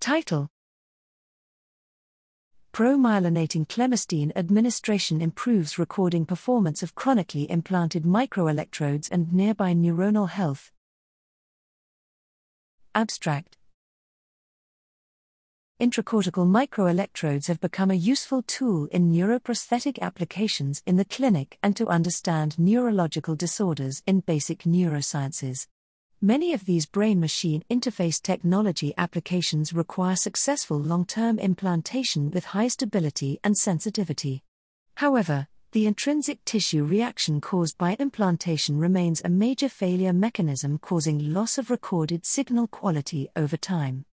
Title Promyelinating clemastine administration improves recording performance of chronically implanted microelectrodes and nearby neuronal health. Abstract Intracortical microelectrodes have become a useful tool in neuroprosthetic applications in the clinic and to understand neurological disorders in basic neurosciences. Many of these brain machine interface technology applications require successful long term implantation with high stability and sensitivity. However, the intrinsic tissue reaction caused by implantation remains a major failure mechanism causing loss of recorded signal quality over time.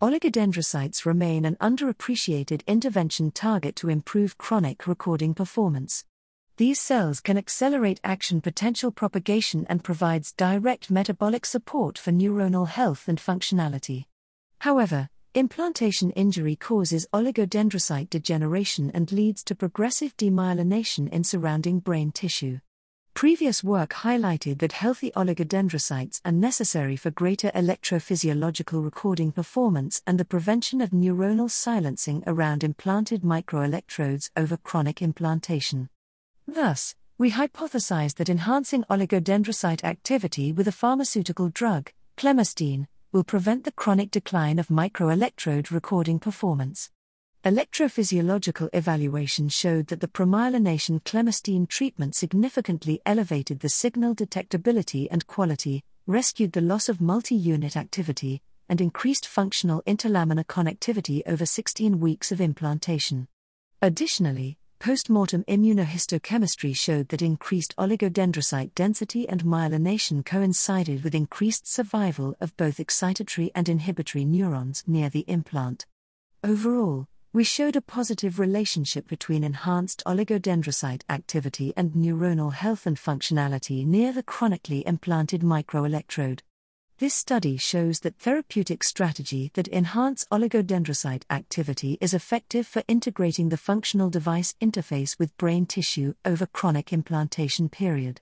Oligodendrocytes remain an underappreciated intervention target to improve chronic recording performance. These cells can accelerate action potential propagation and provides direct metabolic support for neuronal health and functionality. However, implantation injury causes oligodendrocyte degeneration and leads to progressive demyelination in surrounding brain tissue. Previous work highlighted that healthy oligodendrocytes are necessary for greater electrophysiological recording performance and the prevention of neuronal silencing around implanted microelectrodes over chronic implantation. Thus, we hypothesized that enhancing oligodendrocyte activity with a pharmaceutical drug, clemastine, will prevent the chronic decline of microelectrode recording performance. Electrophysiological evaluation showed that the promyelination clemastine treatment significantly elevated the signal detectability and quality, rescued the loss of multi unit activity, and increased functional interlaminar connectivity over 16 weeks of implantation. Additionally, Postmortem immunohistochemistry showed that increased oligodendrocyte density and myelination coincided with increased survival of both excitatory and inhibitory neurons near the implant. Overall, we showed a positive relationship between enhanced oligodendrocyte activity and neuronal health and functionality near the chronically implanted microelectrode. This study shows that therapeutic strategy that enhance oligodendrocyte activity is effective for integrating the functional device interface with brain tissue over chronic implantation period.